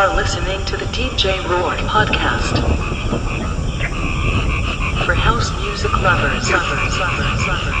are listening to the DJ Roy podcast. For house music lovers, lovers, lovers, lovers,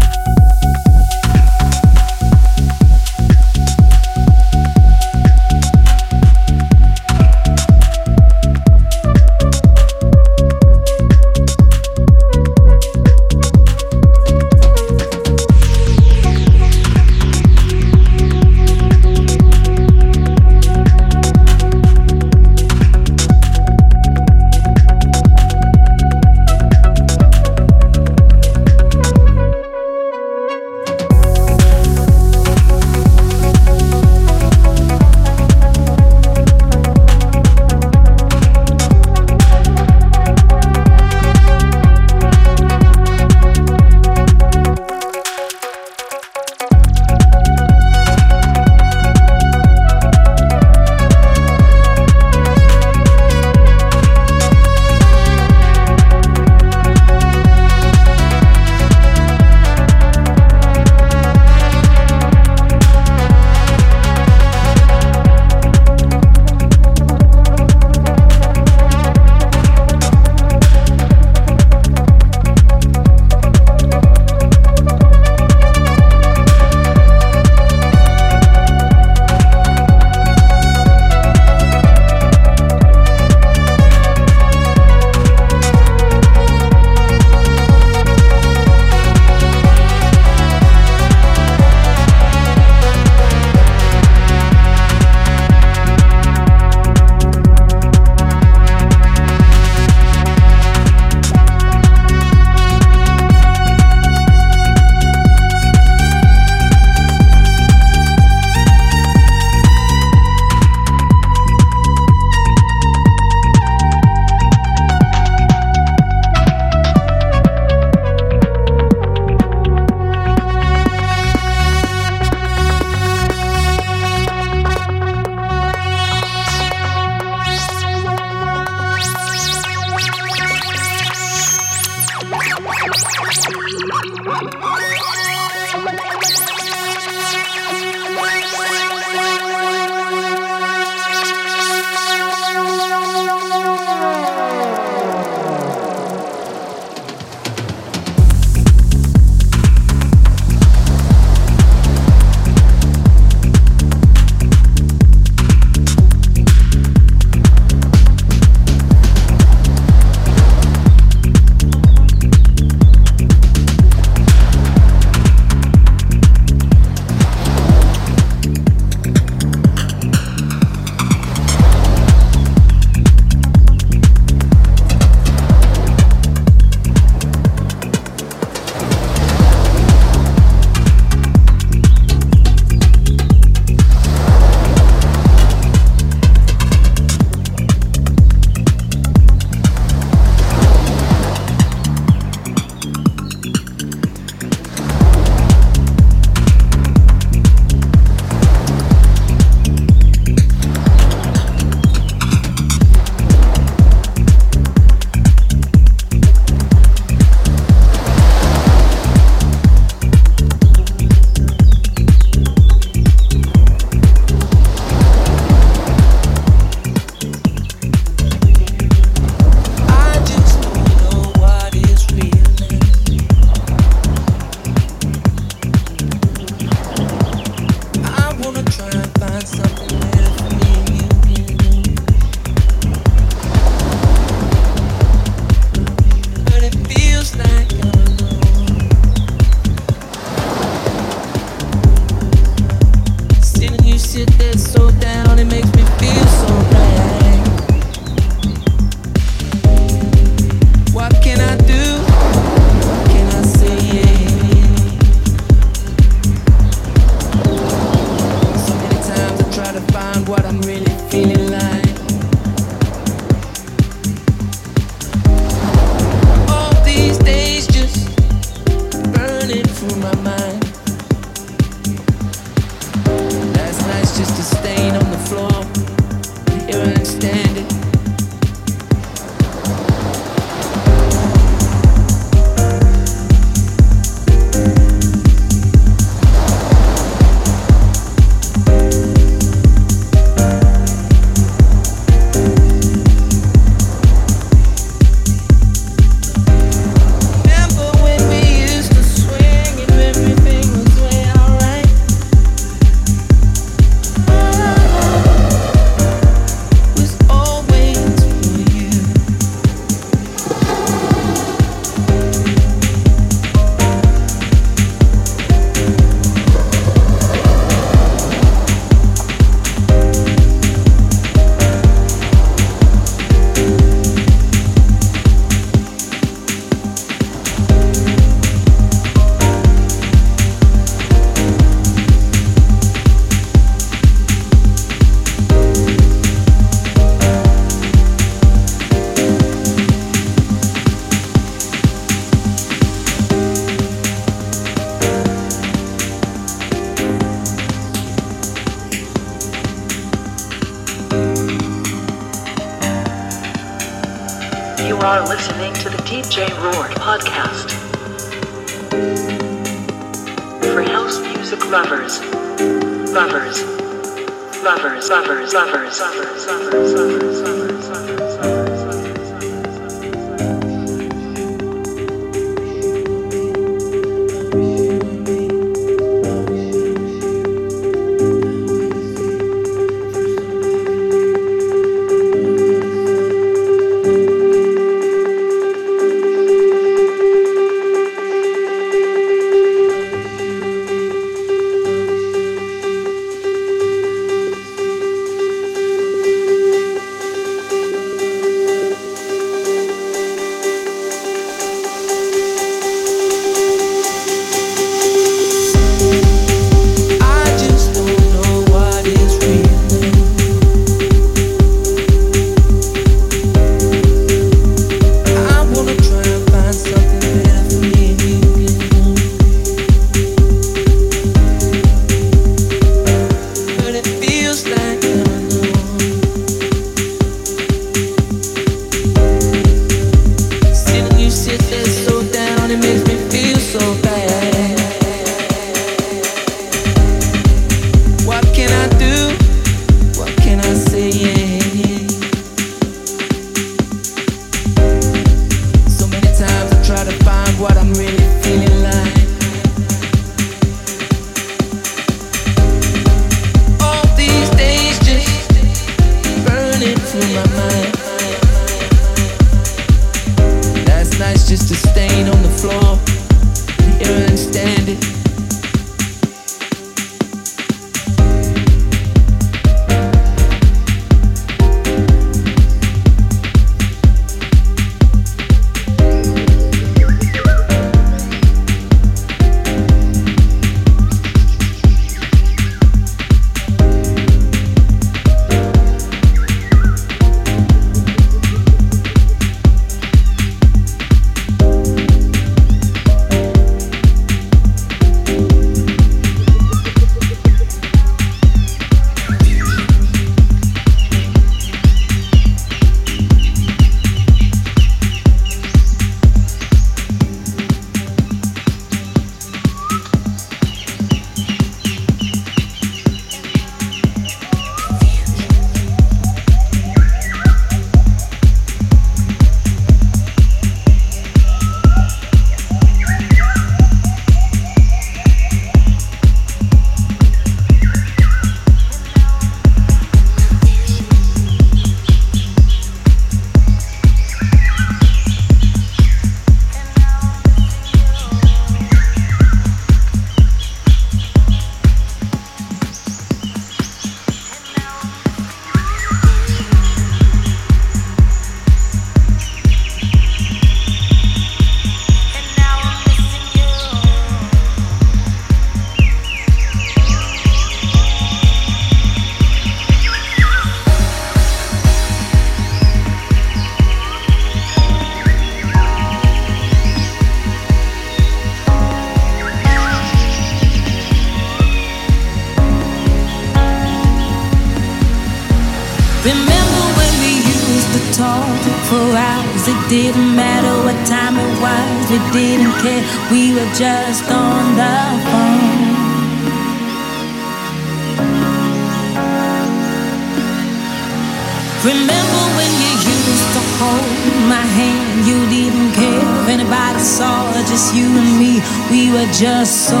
já só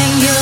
you.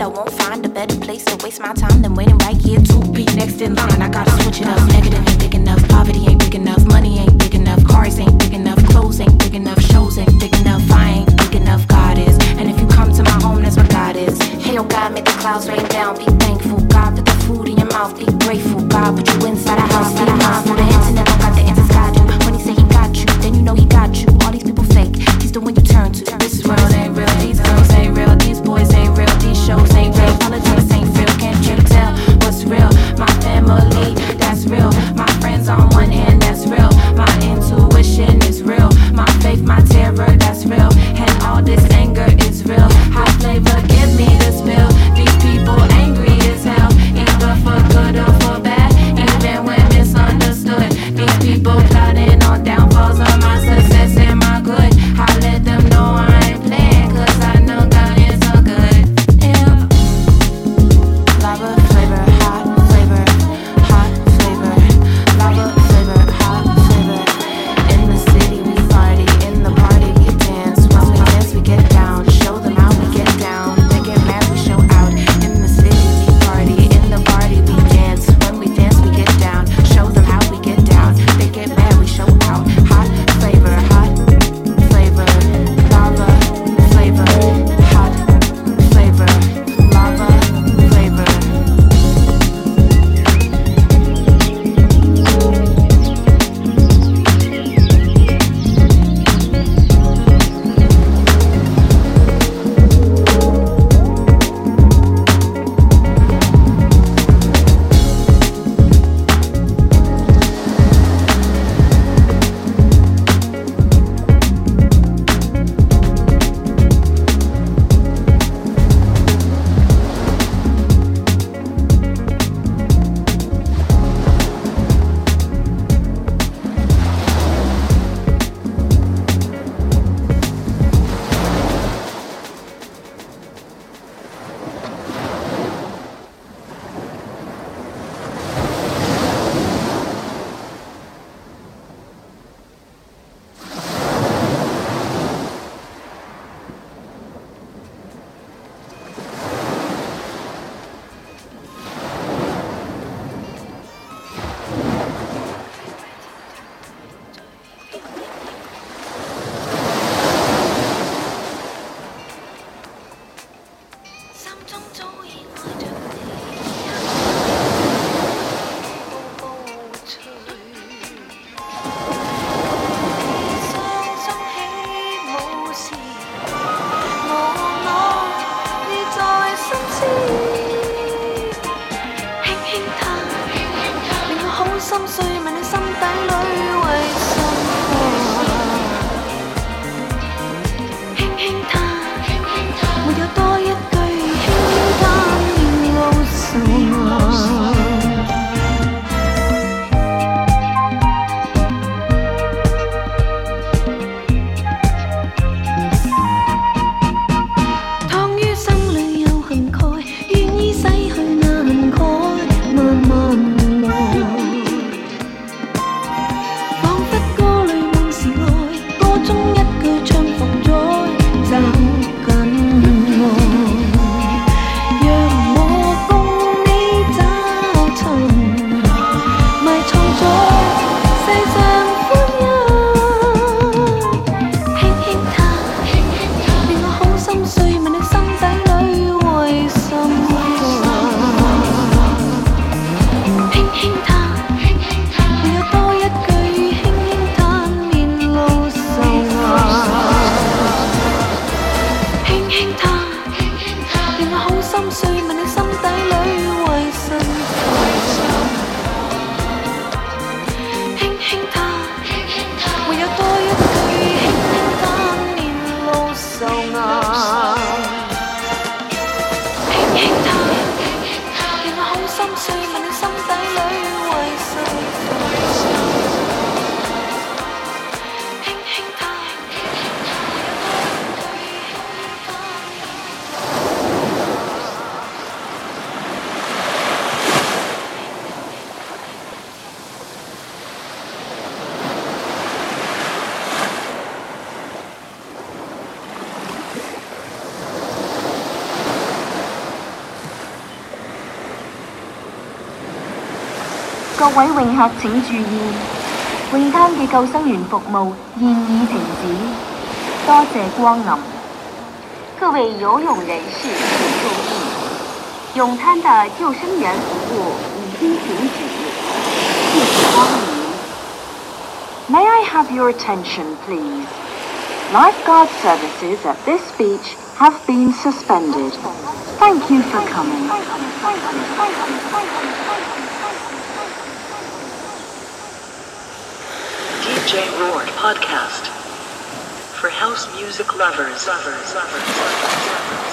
mind. I won't find a better place to waste my time than waiting right here to be next in line. I gotta switch it up. Negative ain't big enough. Poverty ain't big enough. Money ain't big enough. Cars ain't big enough. Clothes ain't big enough. Shows ain't big enough. I ain't big enough. God is. And if you come to my home, that's what God is. Hail God, make the clouds rain down. Be thankful. God, put the food in your mouth. Be grateful. God, put you inside a house. Be mindful. 心碎，位泳客请注意，泳滩嘅救生员服务现已停止，多谢光临。各位游泳人士请注意，泳滩的救生员服务已经停止，谢谢光临。May I have your attention, please? Lifeguard services at this beach have been suspended. Thank you for coming. DJ Rourke Podcast. For house music lovers. lovers, lovers, lovers, lovers.